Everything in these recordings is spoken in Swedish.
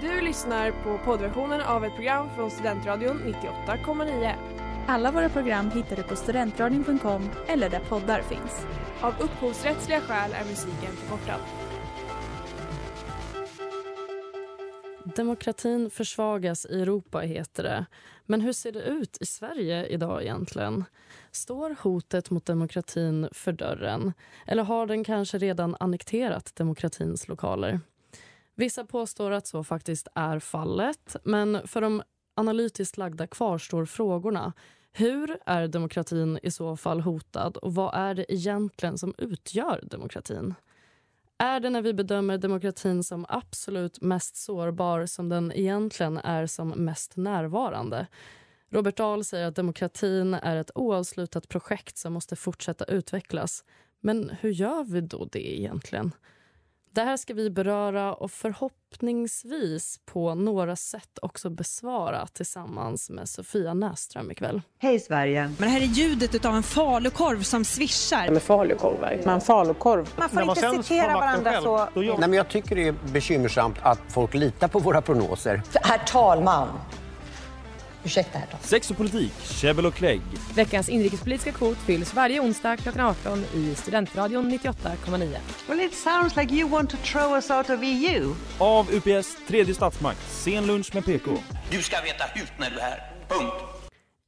Du lyssnar på poddversionen av ett program från Studentradion 98,9. Alla våra program hittar du på studentradion.com eller där poddar finns. Av upphovsrättsliga skäl är musiken förkortad. Demokratin försvagas i Europa, heter det. Men hur ser det ut i Sverige idag egentligen? Står hotet mot demokratin för dörren? Eller har den kanske redan annekterat demokratins lokaler? Vissa påstår att så faktiskt är fallet, men för de analytiskt lagda kvarstår frågorna. Hur är demokratin i så fall hotad och vad är det egentligen som utgör demokratin? Är det när vi bedömer demokratin som absolut mest sårbar som den egentligen är som mest närvarande? Robert Dahl säger att demokratin är ett oavslutat projekt som måste fortsätta utvecklas. Men hur gör vi då det egentligen? Det här ska vi beröra och förhoppningsvis på några sätt också besvara tillsammans med Sofia Näström ikväll. Hej Sverige! Men det här är ljudet av en falukorv som svischar. Med falukorvar. Man falukorv. Man får inte citera varandra själv, så... Nej, men jag tycker det är bekymmersamt att folk litar på våra prognoser. Herr talman! Ursäkta, herr talman. Sex och politik, käbbel och klägg. Veckans inrikespolitiska kvot fylls varje onsdag klockan 18 i Studentradion 98,9. Well, it sounds like you want to throw us out of EU. Av UPS tredje statsmakt, sen lunch med PK. Du ska veta hut när du är här. Punkt.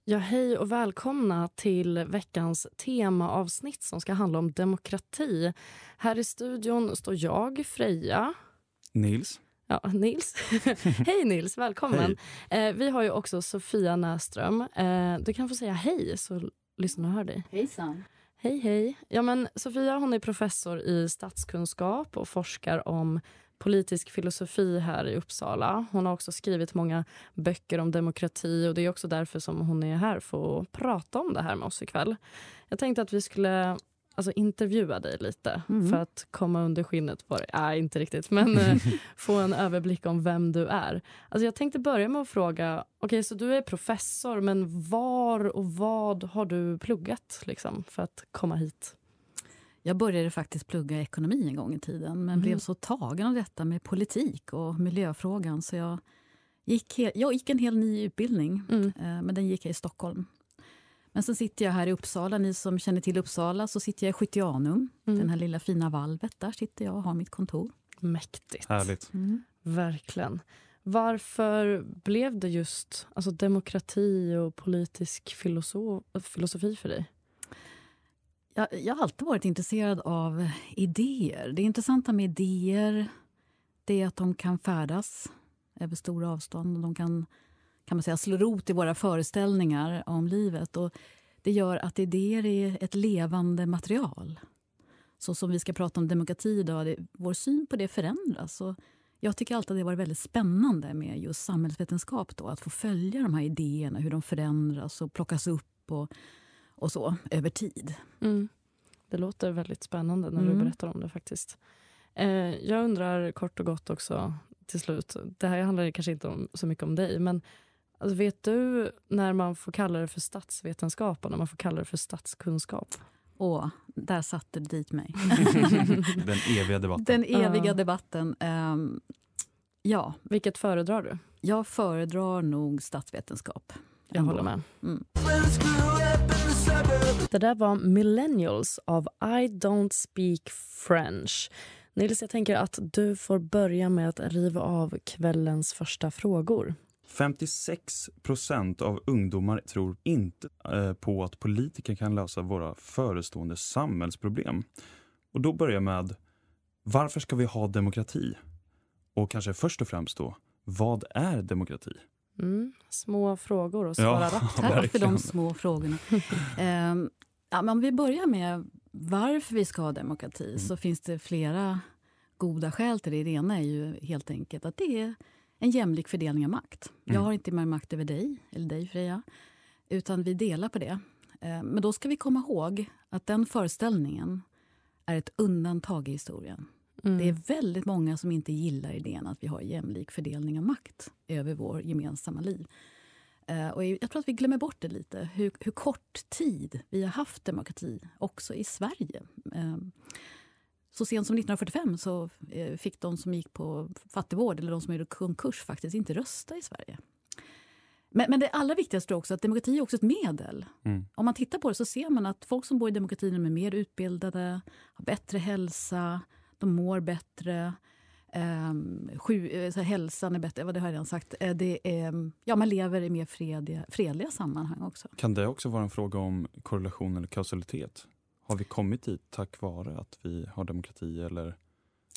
Ja, hej och välkomna till veckans temaavsnitt som ska handla om demokrati. Här i studion står jag, Freja. Nils. Ja, Nils. hej Nils, välkommen. Hej. Eh, vi har ju också Sofia Näström. Eh, du kan få säga hej så lyssnarna hör dig. Hejsan. Hej, hej. Ja, men Sofia hon är professor i statskunskap och forskar om politisk filosofi här i Uppsala. Hon har också skrivit många böcker om demokrati och det är också därför som hon är här för att prata om det här med oss ikväll. Jag tänkte att vi skulle alltså, intervjua dig lite mm. för att komma under skinnet på dig. Nej, inte riktigt, men eh, få en överblick om vem du är. Alltså, jag tänkte börja med att fråga, okej, okay, så du är professor, men var och vad har du pluggat liksom, för att komma hit? Jag började faktiskt plugga ekonomi en gång i tiden men mm. blev så tagen av detta med politik och miljöfrågan så jag gick, jag gick en hel ny utbildning, mm. Eh, men den gick jag i Stockholm. Men sen sitter jag här i Uppsala. Ni som känner till Uppsala, så sitter jag i Skyttianum. Mm. Den här lilla fina valvet. Där sitter jag och har mitt kontor. Mäktigt. Härligt. Mm. Verkligen. Varför blev det just alltså, demokrati och politisk filosof filosofi för dig? Jag, jag har alltid varit intresserad av idéer. Det intressanta med idéer det är att de kan färdas över stora avstånd. Och de kan kan man säga, slå rot i våra föreställningar om livet. Och det gör att idéer är ett levande material. Så som vi ska prata om demokrati idag, det, vår syn på det förändras. Och jag tycker alltid att det varit väldigt spännande med just samhällsvetenskap. Då, att få följa de här idéerna, hur de förändras och plockas upp och, och så, över tid. Mm. Det låter väldigt spännande när mm. du berättar om det. faktiskt. Eh, jag undrar kort och gott också till slut. Det här handlar kanske inte om, så mycket om dig, men Alltså vet du när man får kalla det för statsvetenskap och när man får kalla det för statskunskap? Åh, där satte du dit mig. Den eviga debatten. Den eviga debatten. Um, ja. Vilket föredrar du? Jag föredrar nog statsvetenskap. Jag håller med. Mm. Det där var Millennials av I don't speak French. Nils, jag tänker att du får börja med att riva av kvällens första frågor. 56 procent av ungdomar tror inte eh, på att politiker kan lösa våra förestående samhällsproblem. Och då börjar jag med, varför ska vi ha demokrati? Och kanske först och främst då, vad är demokrati? Mm, små frågor att svara ja, rappt. Tack för de små frågorna. um, ja, men om vi börjar med varför vi ska ha demokrati mm. så finns det flera goda skäl till det. Det ena är ju helt enkelt att det är en jämlik fördelning av makt. Mm. Jag har inte mer makt över dig, eller dig Freja, utan vi delar på det. Eh, men då ska vi komma ihåg att den föreställningen är ett undantag i historien. Mm. Det är väldigt många som inte gillar idén att vi har jämlik fördelning av makt över vår gemensamma liv. Eh, och jag tror att vi glömmer bort det lite, hur, hur kort tid vi har haft demokrati också i Sverige. Så sent som 1945 så eh, fick de som gick på fattigvård, eller de som gjorde konkurs, faktiskt inte rösta i Sverige. Men, men det allra viktigaste är också att demokrati är också ett medel. Mm. Om man tittar på det så ser man att folk som bor i demokratin är mer utbildade, har bättre hälsa, de mår bättre. Sju, eh, så här, hälsan är bättre, vad det har jag redan sagt. Eh, Det är, ja, man lever i mer fredliga, fredliga sammanhang också. Kan det också vara en fråga om korrelation eller kausalitet? Har vi kommit dit tack vare att vi har demokrati eller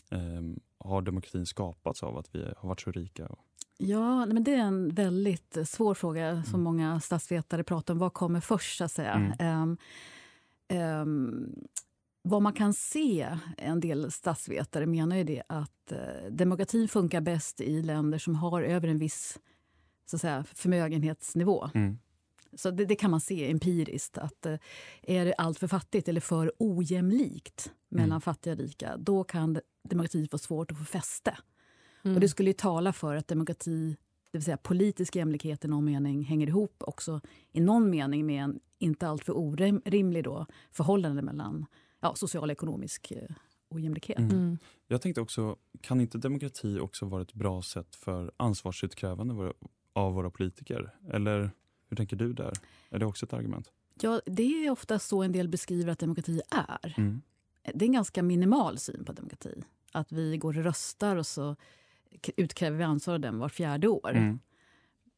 ehm, har demokratin skapats av att vi har varit så rika? Ja, men det är en väldigt eh, svår fråga som många statsvetare pratar om. Vad kommer först, så att säga? Mm. Ehm, ehm, vad man kan se, en del statsvetare menar ju det att eh, demokratin funkar bäst i länder som har över en viss så att säga, förmögenhetsnivå. Mm. Så det, det kan man se empiriskt. att eh, Är det allt för fattigt eller för ojämlikt mellan Mm. fattiga och rika, då kan de- demokrati få svårt att få fäste. Mm. Och det skulle ju tala för att demokrati, det vill säga politisk jämlikhet i någon mening, hänger ihop också i någon mening med en inte alltför orimlig då, förhållande mellan ja, social och ekonomisk eh, ojämlikhet. Mm. Mm. Jag tänkte också, kan inte demokrati också vara ett bra sätt för ansvarsutkrävande av våra politiker? Eller hur tänker du där? Är det också ett argument? Ja, det är ofta så en del beskriver att demokrati är. Mm. Det är en ganska minimal syn på demokrati. Att vi går och röstar och så utkräver vi ansvar av den var fjärde år. Mm.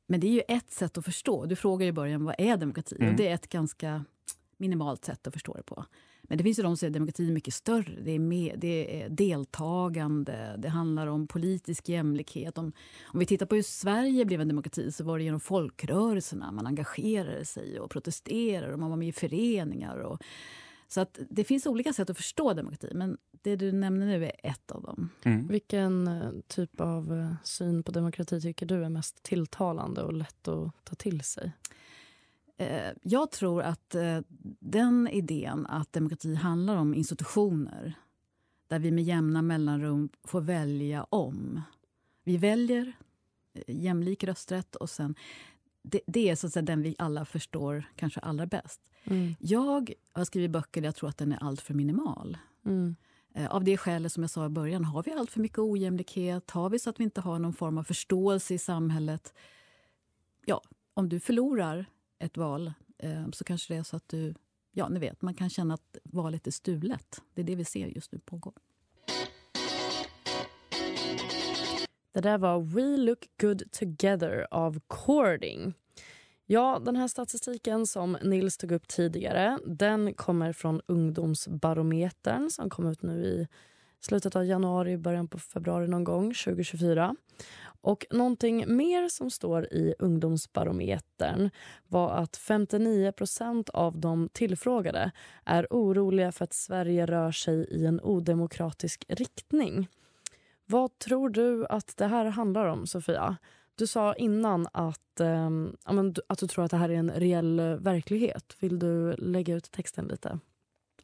Men det är ju ett sätt att förstå. Du frågar i början vad är demokrati? Mm. Och det är ett ganska minimalt sätt att förstå det på. Men det finns ju de som säger att demokrati är mycket större. Det är, med, det är deltagande, det handlar om politisk jämlikhet. Om, om vi tittar på hur Sverige blev en demokrati så var det genom folkrörelserna. Man engagerade sig och protesterade och man var med i föreningar. Och, så att det finns olika sätt att förstå demokrati, men det du nämner nu är ett av dem. Mm. Vilken eh, typ av eh, syn på demokrati tycker du är mest tilltalande och lätt att ta till sig? Eh, Jag tror att eh, den idén att demokrati handlar om institutioner där vi med jämna mellanrum får välja om. Vi väljer eh, jämlik rösträtt och sen... Det, det är så att säga den vi alla förstår kanske allra bäst. Mm. Jag har skrivit böcker där jag tror att den är alltför minimal. Mm. Av det skälet som jag sa i början, har vi allt för mycket ojämlikhet? Har vi så att vi inte har någon form av förståelse i samhället? Ja, om du förlorar ett val eh, så kanske det är så att du... Ja, ni vet, man kan känna att valet är stulet. Det är det vi ser just nu pågå. Det där var We look good together av Cording. Ja, den här statistiken som Nils tog upp tidigare den kommer från Ungdomsbarometern som kom ut nu i slutet av januari, början på februari någon gång 2024. Och någonting mer som står i Ungdomsbarometern var att 59% av de tillfrågade är oroliga för att Sverige rör sig i en odemokratisk riktning. Vad tror du att det här handlar om, Sofia? Du sa innan att, eh, du- att du tror att det här är en reell verklighet. Vill du lägga ut texten lite?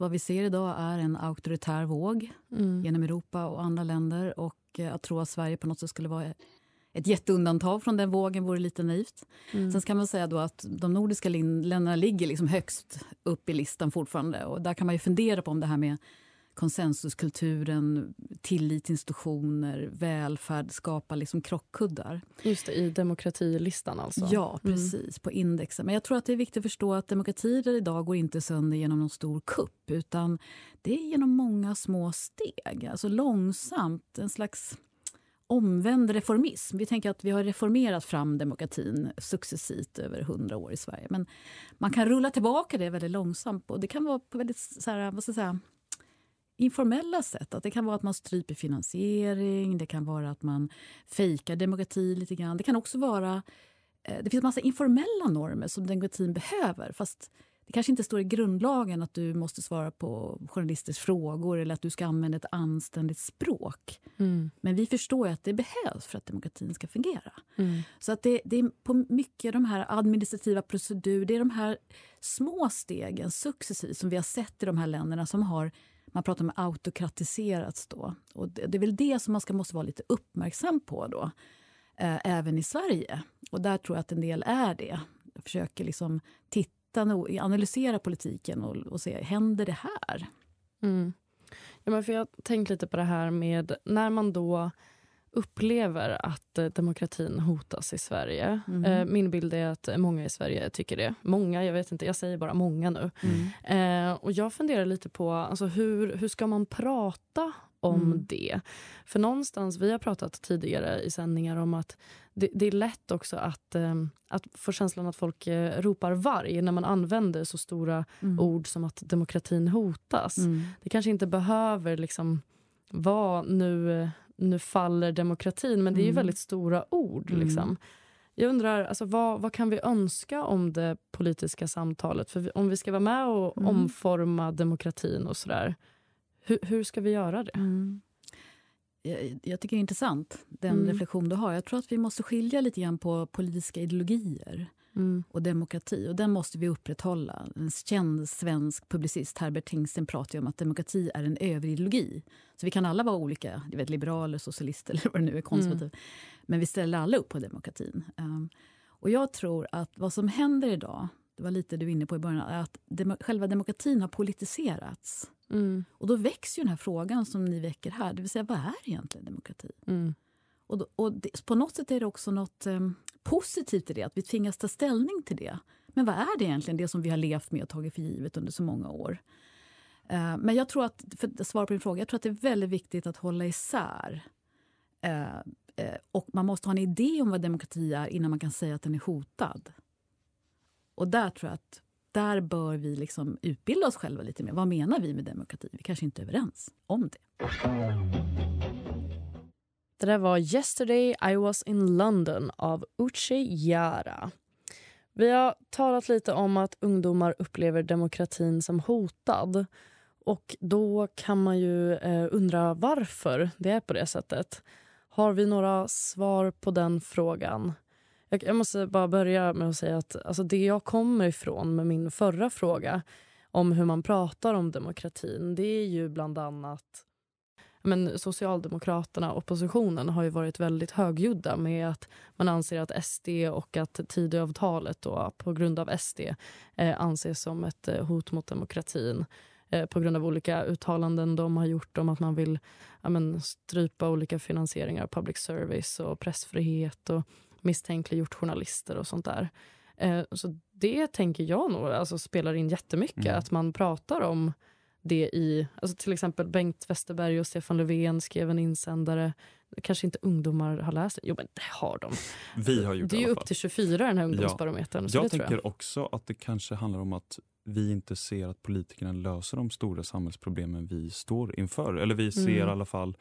Vad vi ser idag är en auktoritär våg Mm. genom Europa och andra länder. Och eh, att tro att Sverige på något sätt skulle vara ett jätteundantag från den vågen vore lite naivt. Mm. Sen kan man säga då att de nordiska länderna ligger liksom högst upp i listan fortfarande. Och där kan man ju fundera på om det här med konsensuskulturen, tillit till institutioner, välfärd skapar liksom krockkuddar. Just det, i demokratilistan alltså. Ja, Mm. precis, på indexen. Men jag tror att det är viktigt att förstå att demokratier idag går inte sönder genom någon stor kupp utan det är genom många små steg, alltså långsamt, en slags omvänd reformism. Vi tänker att vi har reformerat fram demokratin successivt över hundra år i Sverige. Men man kan rulla tillbaka det väldigt långsamt och det kan vara på väldigt så här, vad ska jag säga, informella sätt. Att det kan vara att man stryper finansiering, det kan vara att man fejkar demokrati lite grann. Det kan också vara... eh, Det finns massa informella normer som demokratin behöver fast det kanske inte står i grundlagen att du måste svara på journalisters frågor eller att du ska använda ett anständigt språk. Mm. Men vi förstår ju att det behövs för att demokratin ska fungera. Mm. Så att det, det är på mycket de här administrativa procedurer, det är de här små stegen successivt som vi har sett i de här länderna som har man pratar om autokratiserats då. Och det, det är väl det som man ska, måste vara lite uppmärksam på då, eh, även i Sverige. Och där tror jag att en del är det. Jag försöker liksom titta, analysera politiken och, och se, händer det här? Mm. Ja, men för jag har tänkt lite på det här med när man då upplever att eh, demokratin hotas i Sverige. Mm. Eh, min bild är att många i Sverige tycker det. Många, jag vet inte, jag säger bara många nu. Mm. Eh, och jag funderar lite på alltså, hur, hur ska man prata om Mm. det? För någonstans, vi har pratat tidigare i sändningar om att det, det är lätt också att, att få känslan att folk ropar varg när man använder så stora Mm. ord som att demokratin hotas. Mm. Det kanske inte behöver liksom vara nu, nu faller demokratin, men det är ju Mm. väldigt stora ord. Mm. Liksom. Jag undrar, alltså, vad, vad kan vi önska om det politiska samtalet? För vi, om vi ska vara med och Mm. omforma demokratin och sådär, hur, hur ska vi göra det? Mm. Jag, jag tycker det är intressant, den Mm. reflektion du har. Jag tror att vi måste skilja lite grann på politiska ideologier Mm. och demokrati. Och den måste vi upprätthålla. En känd svensk publicist, Herbert Tingsten, pratar om att demokrati är en överideologi. Så vi kan alla vara olika, du vet, liberaler, socialister eller vad det nu är, konservativ. Men vi ställer alla upp på demokratin. Um, och jag tror att vad som händer idag, det var lite du var inne på i början, är att demo, själva demokratin har politiserats. Mm. Och då väcks ju den här frågan som ni väcker här, det vill säga vad är egentligen demokrati? Mm. Och, då, och det, på något sätt är det också något eh, positivt i det, att vi tvingas ta ställning till det. Men vad är det egentligen, det som vi har levt med och tagit för givet under så många år? Eh, men jag tror att, för att svara på din fråga, jag tror att det är väldigt viktigt att hålla isär. Eh, eh, och man måste ha en idé om vad demokrati är innan man kan säga att den är hotad. Och där tror jag att där bör vi liksom utbilda oss själva lite mer. Vad menar vi med demokrati? Vi kanske inte är överens om det. Det där var Yesterday I was in London av Uche Yara. Vi har talat lite om att ungdomar upplever demokratin som hotad. Och Då kan man ju eh, undra varför det är på det sättet. Har vi några svar på den frågan? Jag, jag måste bara börja med att säga att alltså det jag kommer ifrån med min förra fråga om hur man pratar om demokratin, det är ju bland annat men Socialdemokraterna, oppositionen, har ju varit väldigt högljudda med att man anser att SD och att Tidöavtalet då, på grund av SD eh, anses som ett eh, hot mot demokratin eh, på grund av olika uttalanden de har gjort om att man vill ja, men, strypa olika finansieringar av public service och pressfrihet och misstänkliggjort journalister och sånt där. Eh, så det tänker jag nog alltså, spelar in jättemycket, Mm. att man pratar om det i... Alltså till exempel Bengt Westerberg och Stefan Löfven skrev en insändare. Kanske inte ungdomar har läst det. Jo, men det har de. Vi har gjort det är ju upp till 24 den här ungdomsbarometern. Så Jag tänker jag. också att det kanske handlar om att vi inte ser att politikerna löser de stora samhällsproblemen vi står inför. Eller vi ser Mm. i alla fall,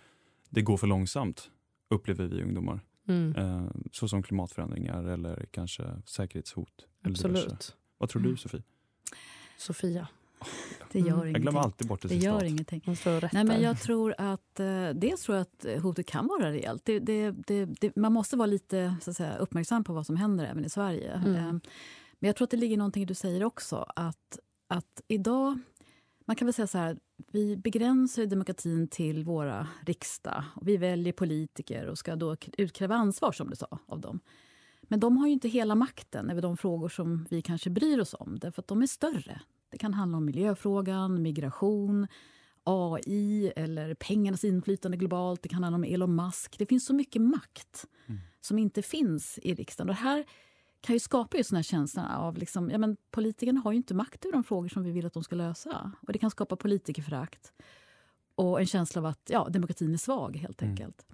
det går för långsamt, upplever vi ungdomar. Mm. Eh, såsom klimatförändringar eller kanske säkerhetshot. Eller. Absolut. Vad tror Mm. du Sofie? Sofia. Det gör Mm. ingenting. Jag glömmer alltid bort det Det gör ingenting. Nej, men jag tror att, eh, dels tror jag att hotet kan vara rejält. Det, det, det, det, man måste vara lite så att säga, uppmärksam på vad som händer även i Sverige. Mm. Eh, Men jag tror att det ligger någonting du säger också. Att, att idag, man kan väl säga så här, vi begränsar demokratin till våra riksdag. Och vi väljer politiker och ska då utkräva ansvar, som du sa, av dem. Men de har ju inte hela makten över de frågor som vi kanske bryr oss om, därför att de är större. Det kan handla om miljöfrågan, migration, AI eller pengarnas inflytande globalt. Det kan handla om Elon Musk. Det finns så mycket makt som inte finns i riksdagen. Och det här kan ju skapa just den här känslan av... Liksom, ja, men politikerna har ju inte makt över de frågor som vi vill att de ska lösa. Och Det kan skapa politikerförakt och en känsla av att ja, demokratin är svag, helt Mm. enkelt.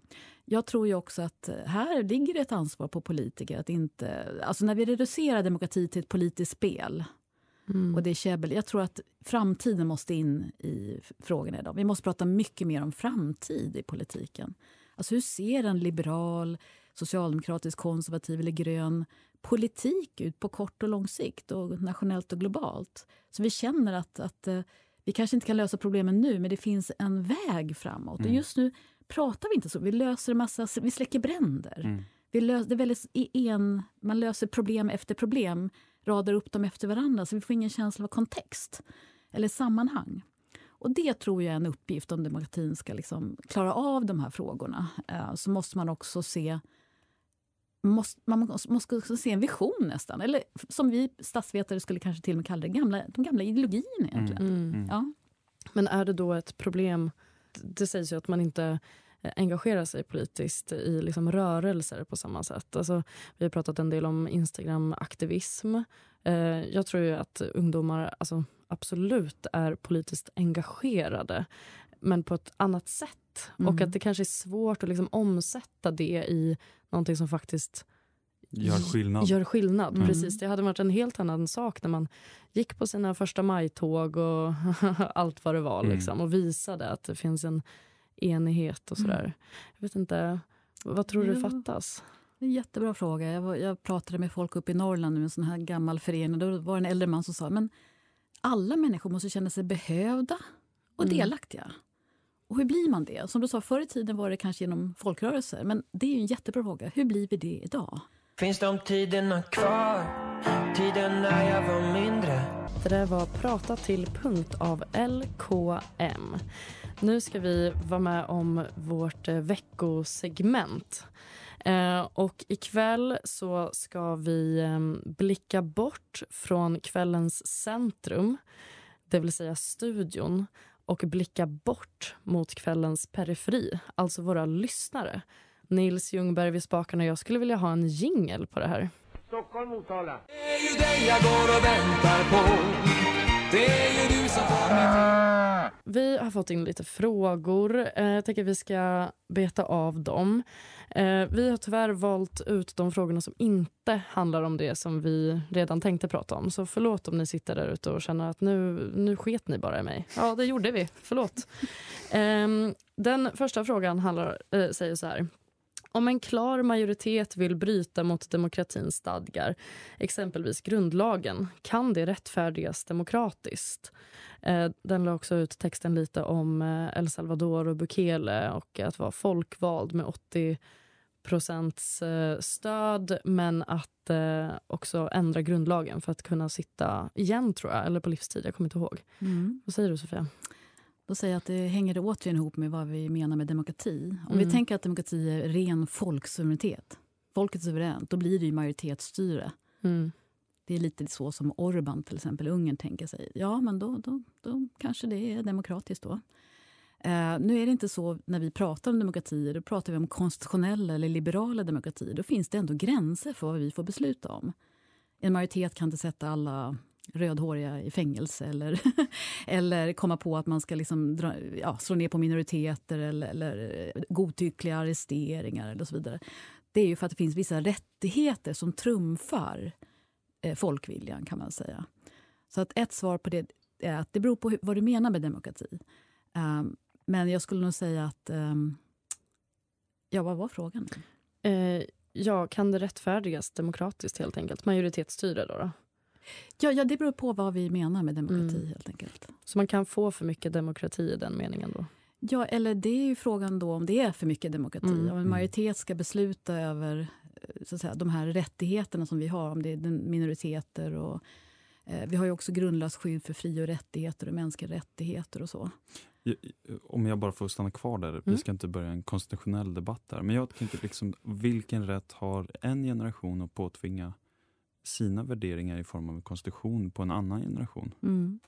Jag tror ju också att här ligger ett ansvar på politiker att inte... Alltså när vi reducerar demokrati till ett politiskt spel Mm. och det är käbbel. Jag tror att framtiden måste in i frågorna idag. Vi måste prata mycket mer om framtid i politiken. Alltså hur ser en liberal, socialdemokratisk, konservativ eller grön politik ut på kort och lång sikt och nationellt och globalt? Så vi känner att, att eh, vi kanske inte kan lösa problemen nu, men det finns en väg framåt. Mm. Och just nu pratar vi inte så. Vi löser en massa, vi släcker bränder. Mm. Vi löser, det är väldigt en, man löser problem efter problem, radar upp dem efter varandra, så vi får ingen känsla av kontext eller sammanhang. Och Det tror jag är en uppgift om demokratin ska liksom klara av de här frågorna. Eh, så måste man också se måste, man måste också se en vision nästan. Eller som vi statsvetare skulle kanske till och med kalla det, gamla, de gamla ideologierna egentligen. Mm. Mm. Ja. Men är det då ett problem... Det sägs ju att man inte engagerar sig politiskt i liksom rörelser på samma sätt. Alltså, vi har pratat en del om Instagram-aktivism. Eh, jag tror ju att ungdomar alltså, absolut är politiskt engagerade men på ett annat sätt. Mm. Och att det kanske är svårt att liksom omsätta det i någonting som faktiskt Gör skillnad. Gör skillnad, Mm. precis. Det hade varit en helt annan sak när man gick på sina första majtåg och allt vad det var Mm. liksom, och visade att det finns en enighet och sådär. Jag vet inte, vad tror du Jo. fattas? Det är En jättebra fråga. Jag, var, jag pratade med folk uppe i Norrland nu, en sån här gammal förening. Då var det en äldre man som sa men alla människor måste känna sig behövda och Mm. delaktiga. Och hur blir man det? Som du sa, förr i tiden var det kanske genom folkrörelser. Men det är ju en jättebra fråga. Hur blir vi det idag? Finns de tiderna kvar? Tiden när jag var mindre det där var Prata till punkt av LKM. Nu ska vi vara med om vårt eh, veckosegment. Eh, och ikväll så ska vi eh, blicka bort från kvällens centrum, det vill säga studion och blicka bort mot kvällens periferi, alltså våra lyssnare. Nils Ljungberg vid spakarna, jag skulle vilja ha en jingel på det här. Stockholm, Motala Det är ju dig jag går och väntar på Det är ju du som får mig Vi har fått in lite frågor. Eh, Jag tänker vi ska beta av dem. Eh, Vi har tyvärr valt ut de frågorna som inte handlar om det som vi redan tänkte prata om. Så förlåt om ni sitter där ute och känner att nu, nu sket ni bara i mig. Ja, det gjorde vi. Förlåt. Ehm, Den första frågan handlar, eh, säger så här. Om en klar majoritet vill bryta mot demokratins stadgar, exempelvis grundlagen, kan det rättfärdigas demokratiskt? Eh, Den la också ut texten lite om eh, El Salvador och Bukele och att vara folkvald med 80 procents eh, stöd men att eh, också ändra grundlagen för att kunna sitta igen, tror jag, eller på livstid. Jag kommer inte ihåg. Mm. Vad säger du, Sofia? Då säger jag att det hänger återigen ihop med vad vi menar med demokrati. Om Mm. vi tänker att demokrati är ren folksuveränitet, folket är suveränt, då blir det ju majoritetsstyre. Mm. Det är lite så som Orban, till exempel, Ungern tänker sig. Ja, men då, då, då kanske det är demokratiskt då. Eh, nu är det inte så när vi pratar om demokratier, då pratar vi om konstitutionella eller liberala demokratier. Då finns det ändå gränser för vad vi får besluta om. En majoritet kan inte sätta alla rödhåriga i fängelse eller, eller komma på att man ska liksom dra, ja, slå ner på minoriteter eller, eller godtyckliga arresteringar eller så vidare. Det är ju för att det finns vissa rättigheter som trumfar eh, folkviljan kan man säga. Så att ett svar på det är att det beror på hur, vad du menar med demokrati. Um, men jag skulle nog säga att... Um, ja, vad var frågan? Eh, ja, kan det rättfärdigas demokratiskt helt enkelt? Majoritetsstyre då? då? Ja, ja, det beror på vad vi menar med demokrati Mm. helt enkelt. Så man kan få för mycket demokrati i den meningen då? Ja, eller det är ju frågan då om det är för mycket demokrati. Mm. Om en majoritet ska besluta över eh, så att säga, de här rättigheterna som vi har, om det är minoriteter och eh, vi har ju också grundlagsskydd för fri och rättigheter och mänskliga rättigheter och så. Om jag bara får stanna kvar där, Mm. vi ska inte börja en konstitutionell debatt där. Men jag tänker liksom, vilken rätt har en generation att påtvinga sina värderingar i form av en konstitution på en annan generation? Mm.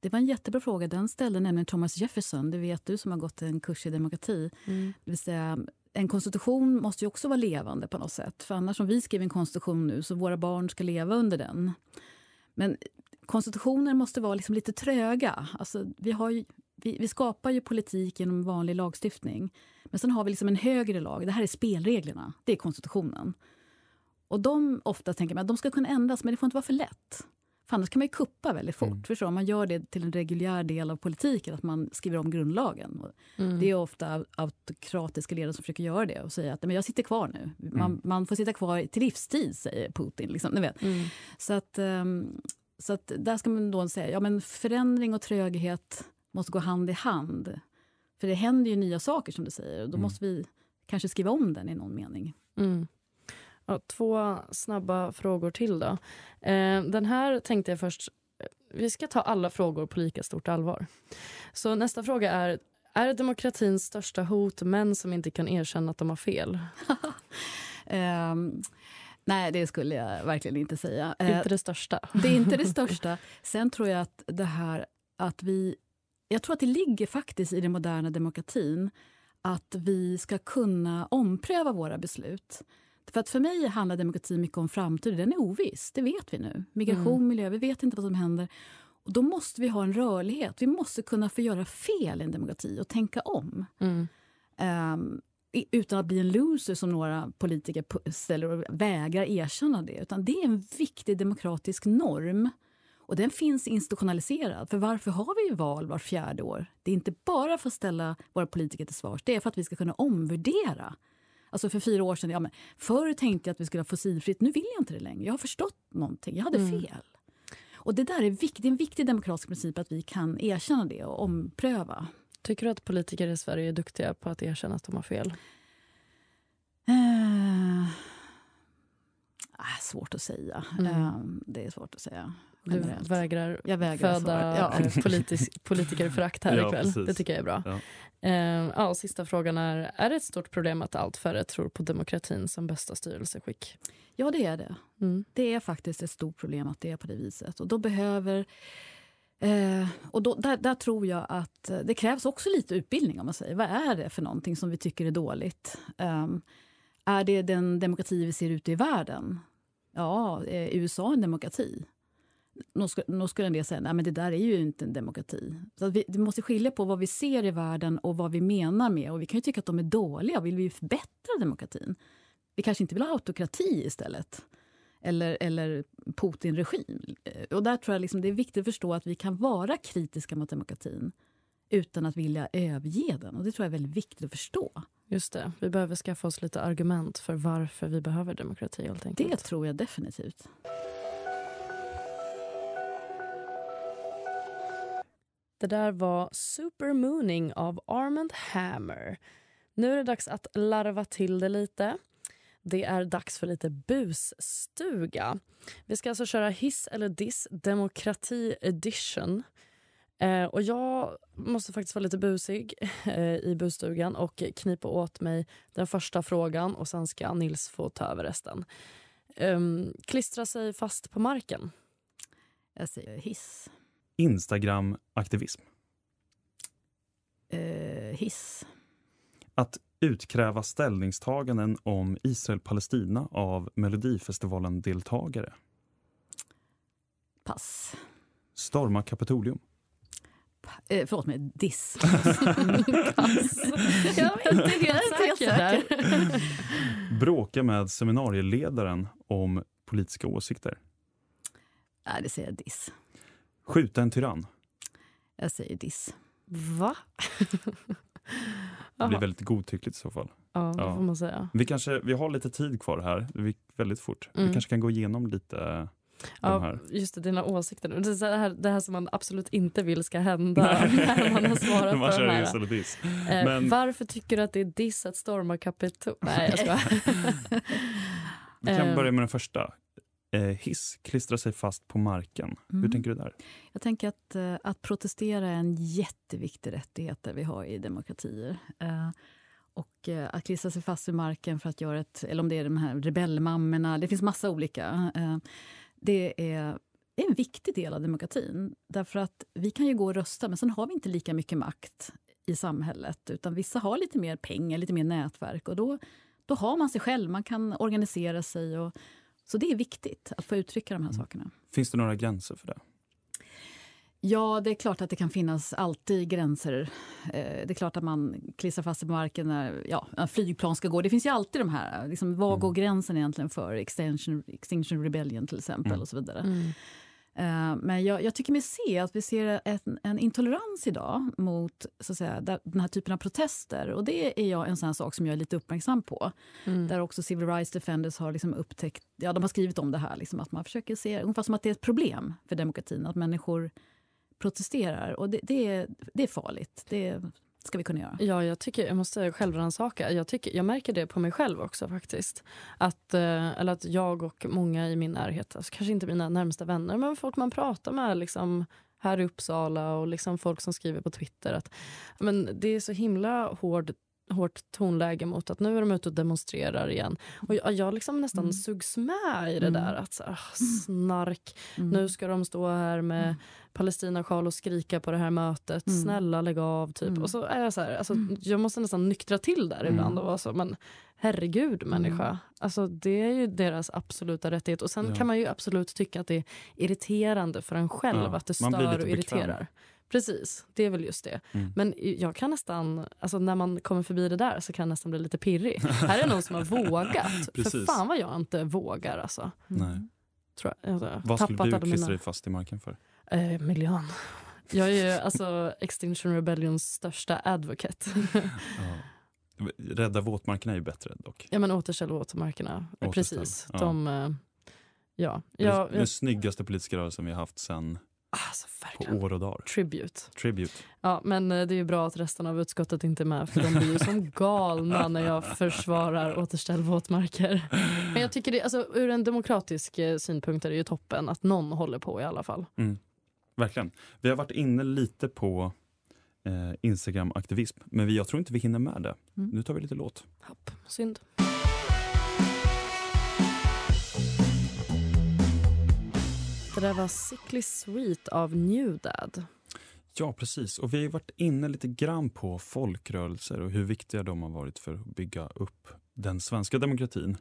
Det var en jättebra fråga. Den ställde nämligen Thomas Jefferson. Det vet du som har gått en kurs i demokrati. Mm. Det vill säga, en konstitution måste ju också vara levande på något sätt. För annars om vi skriver en konstitution nu så våra barn ska leva under den. Men konstitutioner måste vara liksom lite tröga. Alltså, vi, har ju, vi, vi skapar ju politik genom vanlig lagstiftning. Men sen har vi liksom en högre lag. Det här är spelreglerna. Det är konstitutionen. Och de ofta tänker man att de ska kunna ändras, men det får inte vara för lätt. För annars kan man ju kuppa väldigt fort. Förstår? du? Man gör det till en reguljär del av politiken, att man skriver om grundlagen. Mm. Det är ofta autokratiska ledare som försöker göra det och säga att "Nej, men jag sitter kvar nu. Man, Mm. man får sitta kvar till livstid, säger Putin. Liksom, ni vet. Mm. Så, att, ehm, så att där ska man då säga ja men förändring och tröghet måste gå hand i hand. För det händer ju nya saker, som du säger. Och då Mm. måste vi kanske skriva om den i någon mening. Ja, två snabba frågor till. då. Eh, den här tänkte jag först... Vi ska ta alla frågor på lika stort allvar. Så nästa fråga är... Är demokratins största hot män som inte kan erkänna att de har fel? Ehm, nej, det skulle jag verkligen inte säga. Det är Eh, inte det största. Det är inte det största. Sen tror jag att det här att vi jag tror att det ligger faktiskt i den moderna demokratin att vi ska kunna ompröva våra beslut. För att för mig handlar demokrati mycket om framtiden. Den är oviss, det vet vi nu. Migration, Mm. miljö, vi vet inte vad som händer. Och då måste vi ha en rörlighet. Vi måste kunna få göra fel i en demokrati och tänka om. Mm. I- utan att bli en loser som några politiker ställer och vägrar erkänna det. Utan det är en viktig demokratisk norm. Och den finns institutionaliserad. För varför har vi val var fjärde år? Det är inte bara för att ställa våra politiker till svars. Det är för att vi ska kunna omvärdera. Alltså för fyra år sedan, ja, men förr tänkte jag att vi skulle ha fossilfritt. Nu vill jag inte det längre. Jag har förstått någonting. Jag hade Mm. fel. Och det där är, viktigt, det är en viktig demokratisk princip att vi kan erkänna det och ompröva. Tycker du att politiker i Sverige är duktiga på att erkänna att de har fel? Eh, ah, svårt att säga. Mm. Eh, det är svårt att säga. Du vägrar, Jag vägrar föda. Ja. politisk, politikerförakt här Ja, ikväll. precis. Det tycker jag är bra. Ja. Eh, ja, sista frågan är, är det ett stort problem att allt färre tror på demokratin som bästa styrelseskick? Ja, det är det. Mm. Det är faktiskt ett stort problem att det är på det viset. Och då behöver... Eh, och då, där, där tror jag att eh, det krävs också lite utbildning. om man säger. Vad är det för någonting som vi tycker är dåligt? Ehm, är det den demokrati vi ser ute i världen? Ja, eh, är USA en demokrati? Nog skulle en del säga nej men det där är ju inte en demokrati. Så att vi, vi måste skilja på vad vi ser i världen och vad vi menar med. Och Vi kan ju tycka att de är dåliga. Vill vi förbättra demokratin? Vi kanske inte vill ha autokrati istället. Eller, eller Putin-regim. Eh, och där tror jag liksom det är viktigt att förstå att vi kan vara kritiska mot demokratin utan att vilja överge den. Och Det tror jag är väldigt viktigt att förstå. Just det, vi behöver skaffa oss lite argument för varför vi behöver demokrati helt enkelt. Det tror jag definitivt. Det där var Supermooning av Armand Hammer. Nu är det dags att larva till det lite. Det är dags för lite busstuga. Vi ska alltså köra hiss eller diss, demokrati edition. Eh, och jag måste faktiskt vara lite busig eh, i busstugan och knipa åt mig den första frågan och sen ska Nils få ta över resten. Um, klistra sig fast på marken. Jag säger hiss. Instagram-aktivism. Eh, hiss. Att utkräva ställningstaganden om Israel-Palestina av Melodifestivalen-deltagare. Pass. Storma Kapitolium. Eh, förlåt mig, diss. Jag är inte helt Jag är inte säker där. Bråka med seminarieledaren om politiska åsikter. Nej, det säger jag diss. Skjuta en tyrann. Jag säger diss. Va? Det blir väldigt godtyckligt i så fall. Ja, det Ja. får man säga. Vi, kanske, vi har lite tid kvar här. Det gick väldigt fort. Mm. Vi kanske kan gå igenom lite Ja, just det, dina åsikter. Det, här, det här som man absolut inte vill ska hända när man har svarat Man på kör de hiss här. Eh, Men- Varför tycker du att det är diss att storma Kapitol... Nej, jag skojar. Vi kan Eh. börja med den första. Eh, hiss, klistra sig fast på marken. Hur Mm. tänker du där? Jag tänker att, att protestera är en jätteviktig rättighet där vi har i demokratier. Eh, och att klistra sig fast vid marken för att göra ett... Eller om det är de här rebellmammorna. Det finns massa olika. Det är det är en viktig del av demokratin. Därför att vi kan ju gå och rösta, men sen har vi inte lika mycket makt i samhället. Utan vissa har lite mer pengar, lite mer nätverk. Och då, då har man sig själv, man kan organisera sig. Och, så det är viktigt att få uttrycka de här sakerna. Finns det några gränser för det? Ja, det är klart att det kan finnas alltid gränser. Eh, det är klart att man klistrar fast sig på marken när ja, en flygplan ska gå. Det finns ju alltid de här, liksom, var går gränsen egentligen för Extinction, Extinction Rebellion till exempel Mm. och så vidare. Mm. Eh, men jag, jag tycker mig se att vi ser en, en intolerans idag mot så att säga, den här typen av protester. Och det är jag en sån här sak som jag är lite uppmärksam på. Mm. Där också Civil Rights Defenders har liksom upptäckt, ja de har skrivit om det här, liksom, att man försöker se ungefär som att det är ett problem för demokratin, att människor protesterar. Och det, det, är, det är farligt. Det ska vi kunna göra. Ja, jag, tycker, jag måste självrannsaka. Jag, tycker, jag märker det på mig själv också faktiskt. Att, eh, eller att jag och många i min närhet, alltså kanske inte mina närmsta vänner, men folk man pratar med liksom, här i Uppsala och liksom folk som skriver på Twitter att men det är så himla hård hårt tonläge mot att nu är de ute och demonstrerar igen. Och jag, jag liksom nästan Mm. sugs med i det Mm. där. att så, ah, Snark, Mm. nu ska de stå här med Palestinasjal och skrika på det här mötet. Mm. Snälla lägg av. Typ. Mm. Och så är jag så här, alltså, jag måste nästan nyktra till där Mm. ibland och vara så, men herregud människa. Mm. Alltså, det är ju deras absoluta rättighet. Och sen Ja. kan man ju absolut tycka att det är irriterande för en själv Ja, att det stör och irriterar. Precis, det är väl just det. Mm. Men jag kan nästan, alltså när man kommer förbi det där så kan jag nästan bli lite pirrig. här är någon som har vågat. för fan vad jag inte vågar alltså. Nej. Tror jag. Jag har Vad skulle du klistra mina- dig fast i marken för? Eh, miljön. Jag är ju alltså Extinction Rebellions största advocate. Ja. Rädda våtmarkerna är ju bättre dock. ja men återställ våtmarkerna. Återställ, Precis. ja. De, eh, ja. Det är Ja, den snyggaste politiska rörelsen vi har haft sen alltså, på verkligen. år och dagar. Tribute. Tribute. Ja, men eh, det är ju bra att resten av utskottet inte är med för de blir ju som galna när jag försvarar återställ våtmarker. Men jag tycker det, alltså, ur en demokratisk eh, synpunkt är det ju toppen att någon håller på i alla fall. Mm. Verkligen. Vi har varit inne lite på eh, Instagram-aktivism, men vi, jag tror inte vi hinner med det. Mm. Nu tar vi lite låt. Hopp, synd. Det där var Sickly Sweet av New Dad. Ja, precis. Och vi har varit inne lite grann på folkrörelser och hur viktiga de har varit för att bygga upp den svenska demokratin.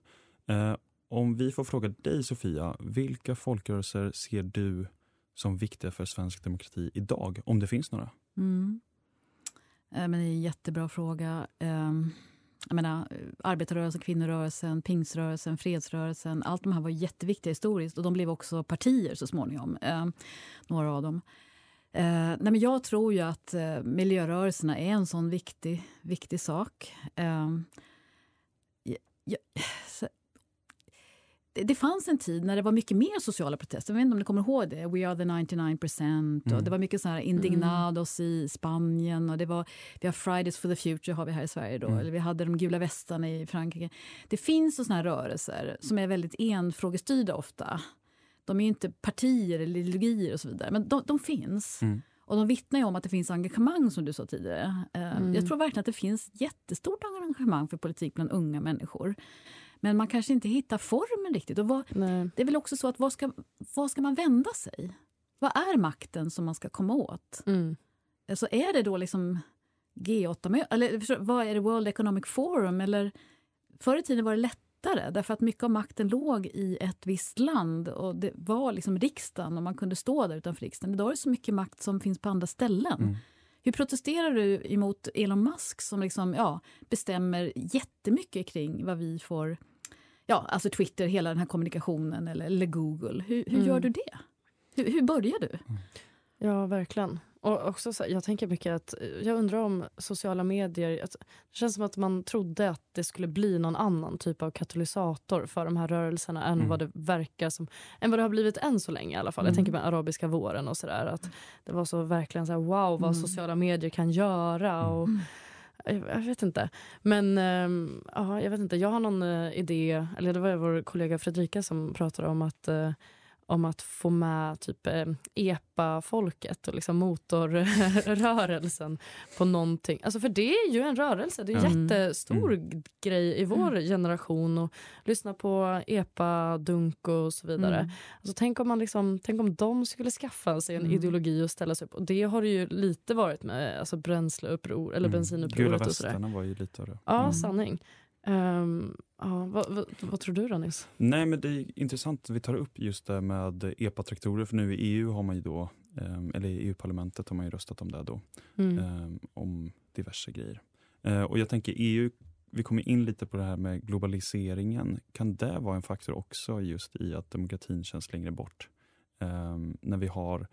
Eh, om vi får fråga dig, Sofia, vilka folkrörelser ser du som viktiga för svensk demokrati idag? Om det finns några? Mm. Eh, Men det är en jättebra fråga. Ehm, jag menar, eh, arbetarrörelsen, kvinnorörelsen, pingströrelsen, fredsrörelsen. Allt de här var jätteviktiga historiskt och de blev också partier så småningom. Eh, några av dem. Eh, nej men jag tror ju att eh, miljörörelserna är en sån viktig, viktig sak. Eh, jag, det, fanns en tid när det var mycket mer sociala protester. Jag vet inte om ni kommer ihåg det? We are the 99 percent. Mm. Och det var mycket så här indignados i Spanien. Och det var, vi har Fridays for the Future har vi här i Sverige. Då, Mm. eller Vi hade de gula västarna i Frankrike. Det finns såna här rörelser som är väldigt enfrågestyrda ofta. De är inte partier eller ideologier och så vidare, men de, de finns. Mm. Och de vittnar ju om att det finns engagemang som du sa tidigare. Eh, Mm. Jag tror verkligen att det finns jättestort engagemang för politik bland unga människor. Men man kanske inte hittar formen riktigt. Och vad, det är väl också så att var ska, var ska man vända sig? Vad är makten som man ska komma åt? Mm. Alltså är det då liksom G8, eller vad är det World Economic Forum? Eller, förr i tiden var det lättare därför att mycket av makten låg i ett visst land och det var liksom riksdagen och man kunde stå där utanför riksdagen. Idag är det så mycket makt som finns på andra ställen. Mm. Hur protesterar du emot Elon Musk som liksom, ja, bestämmer jättemycket kring vad vi får... Ja, alltså Twitter, hela den här kommunikationen eller, eller Google. Hur, hur Mm. gör du det? Hur, hur börjar du? Ja, verkligen. Och också så, jag tänker mycket att jag undrar om sociala medier... Att, det känns som att man trodde att det skulle bli någon annan typ av katalysator för de här rörelserna än Mm. vad det verkar som. Än vad det har blivit än så länge i alla fall. Jag Mm. tänker med arabiska våren och sådär. Att det var så verkligen så här, wow vad Mm. sociala medier kan göra. Och, jag, vet inte. Men ehm, ja, jag vet inte. Jag har någon eh, idé, eller det var vår kollega Fredrika som pratade om att eh, om att få med typ eh, EPA-folket och liksom motorrörelsen på någonting. Alltså för det är ju en rörelse, det är en Mm. jättestor grej i vår generation att lyssna på EPA-dunk och så vidare. Mm. Alltså, tänk, om man liksom, tänk om de skulle skaffa sig en Mm. ideologi och ställa sig upp. Och det har det ju lite varit med alltså bensinuppror, eller Mm. Gula bensinupproret och sådär. västarna var ju lite av det. Ja, Mm. sanning. Ehm, ja, vad, vad, vad tror du då Nils? Nej, men det är intressant att vi tar upp just det med EPA-traktorer, för nu i EU har man ju då, ehm, eller i EU-parlamentet har man ju röstat om det då, Mm. ehm, om diverse grejer. Och jag tänker EU, vi kommer in lite på det här med globaliseringen. Kan det vara en faktor också just i att demokratin känns längre bort? När vi har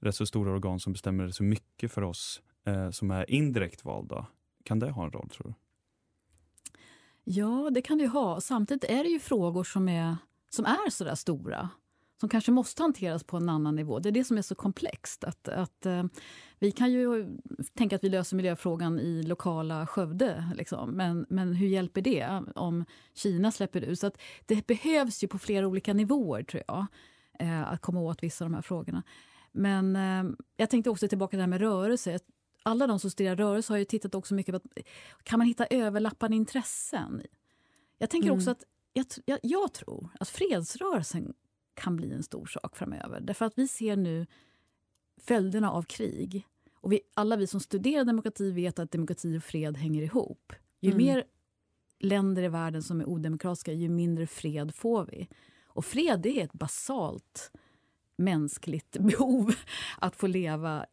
rätt så stora organ som bestämmer så mycket för oss eh, som är indirekt valda. Kan det ha en roll tror du? Ja, det kan det ju ha. Samtidigt är det ju frågor som är, som är så där stora som kanske måste hanteras på en annan nivå. Det är det som är så komplext. Att, att, eh, vi kan ju tänka att vi löser miljöfrågan i lokala Skövde. Liksom. Men, men hur hjälper det om Kina släpper ut? Så att det behövs ju på flera olika nivåer, tror jag, eh, att komma åt vissa av de här frågorna. Men eh, jag tänkte också tillbaka till det här med rörelse alla de som studerar rörelse har ju tittat också mycket på att kan man hitta överlappande intressen. Jag tänker Mm. också att jag, jag, jag tror att fredsrörelsen kan bli en stor sak framöver. Därför att vi ser nu följderna av krig. Och vi, alla vi som studerar demokrati vet att demokrati och fred hänger ihop. Ju Mm. mer länder i världen som är odemokratiska, ju mindre fred får vi. Och fred det är ett basalt mänskligt behov att få leva.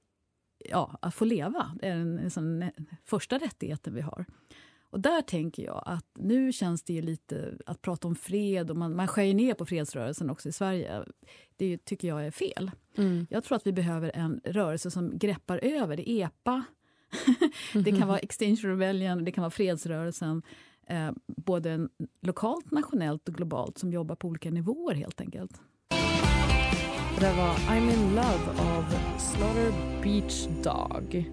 Ja, att få leva. Det är den, första rättigheten vi har. Och där tänker jag att nu känns det lite att prata om fred och man, man skär ner på fredsrörelsen också i Sverige. Det tycker jag är fel. Mm. Jag tror att vi behöver en rörelse som greppar över. Det är EPA, det kan vara Extinction Rebellion, det kan vara fredsrörelsen. Eh, både lokalt, nationellt och globalt som jobbar på olika nivåer helt enkelt. Det där var I'm in love av Slaughter Beach Dog.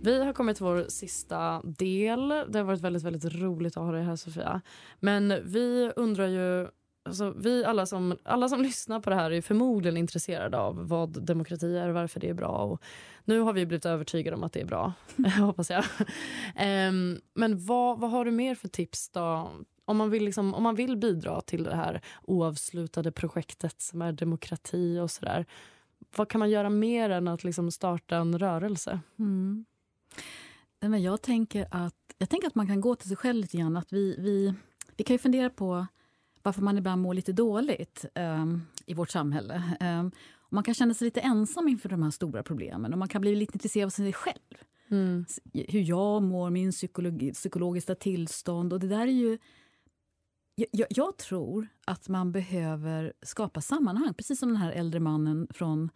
Vi har kommit till vår sista del. Det har varit väldigt, väldigt roligt att ha dig här, Sofia. Men vi undrar ju... Alltså, vi alla som, alla som lyssnar på det här är förmodligen intresserade av vad demokrati är och varför det är bra. Och nu har vi blivit övertygade om att det är bra, hoppas jag. Um, men vad, vad har du mer för tips då? Om man, vill liksom, om man vill bidra till det här oavslutade projektet som är demokrati och sådär. Vad kan man göra mer än att liksom starta en rörelse? Mm. Men jag, tänker att, jag tänker att man kan gå till sig själv lite grann. Att vi, vi, vi kan ju fundera på varför man ibland mår lite dåligt ehm, i vårt samhälle. Och man kan känna sig lite ensam inför de här stora problemen och man kan bli lite intresserad av sig själv. Mm. Hur jag mår, min psykologi, psykologiska tillstånd. Och det där är ju... Jag, jag, tror att man behöver skapa sammanhang, precis som den här äldre mannen från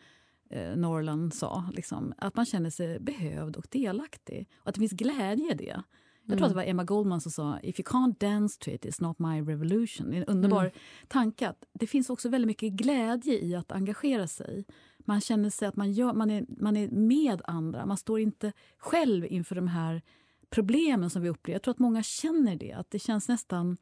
eh, Norrland sa. Liksom, att man känner sig behövd och delaktig. Och att det finns glädje i det. Jag tror Mm. att det var Emma Goldman som sa If you can't dance to it, it's not my revolution. Det är en underbar Mm. tanke. Att det finns också väldigt mycket glädje i att engagera sig. Man känner sig att man, gör, man, är, man är med andra. Man står inte själv inför de här problemen som vi upplever. Jag tror att många känner det. Att det känns nästan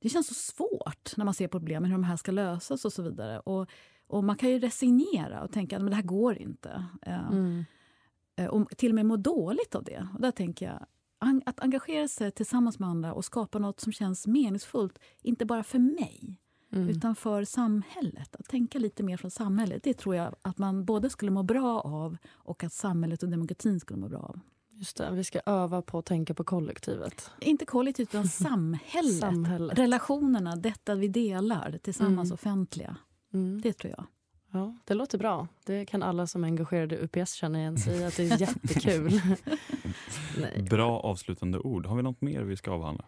det känns så svårt när man ser problemen, hur de här ska lösas och så vidare. Och, och man kan ju resignera och tänka att det här går inte. Eh, Mm. eh, Och till och med må dåligt av det. Och där tänker jag, att engagera sig tillsammans med andra och skapa något som känns meningsfullt, inte bara för mig, Mm. utan för samhället. Att tänka lite mer från samhället, det tror jag att man både skulle må bra av och att samhället och demokratin skulle må bra av. Just det, vi ska öva på att tänka på kollektivet. Inte kollektivt, utan samhället. Samhället. Relationerna, detta vi delar tillsammans, Mm. offentliga. Mm. Det tror jag. Ja, det låter bra. Det kan alla som är engagerade i UPS känna igen sig i. Att det är jättekul. Nej. Bra avslutande ord. Har vi något mer vi ska avhandla?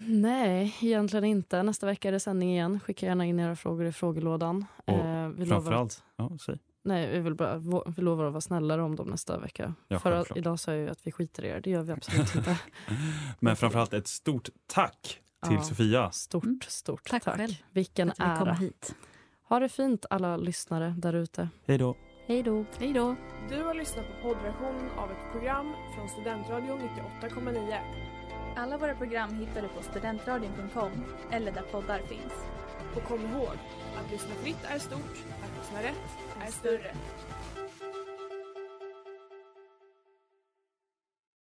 Nej, egentligen inte. Nästa vecka är det sändning igen. Skicka gärna in era frågor i frågelådan. Och Eh, vi lovar Framförallt, att- ja, säg. Nej, vi, vill bara, vi lovar att vara snällare om dem nästa vecka. Ja, För att, idag sa jag ju att vi skiter i er. Det gör vi absolut inte. Men framförallt ett stort tack till Ja. Sofia. Stort, Mm. stort Tack tack. själv Vilken att ära. hit. Ha det fint alla lyssnare där ute. Hej då. Hej då. Hej då. Du har lyssnat på poddversionen av ett program från Studentradion 98,9. Alla våra program hittar du på studentradion.com eller där poddar finns. Och kom ihåg, att lyssna fritt är stort, att lyssna rätt är större.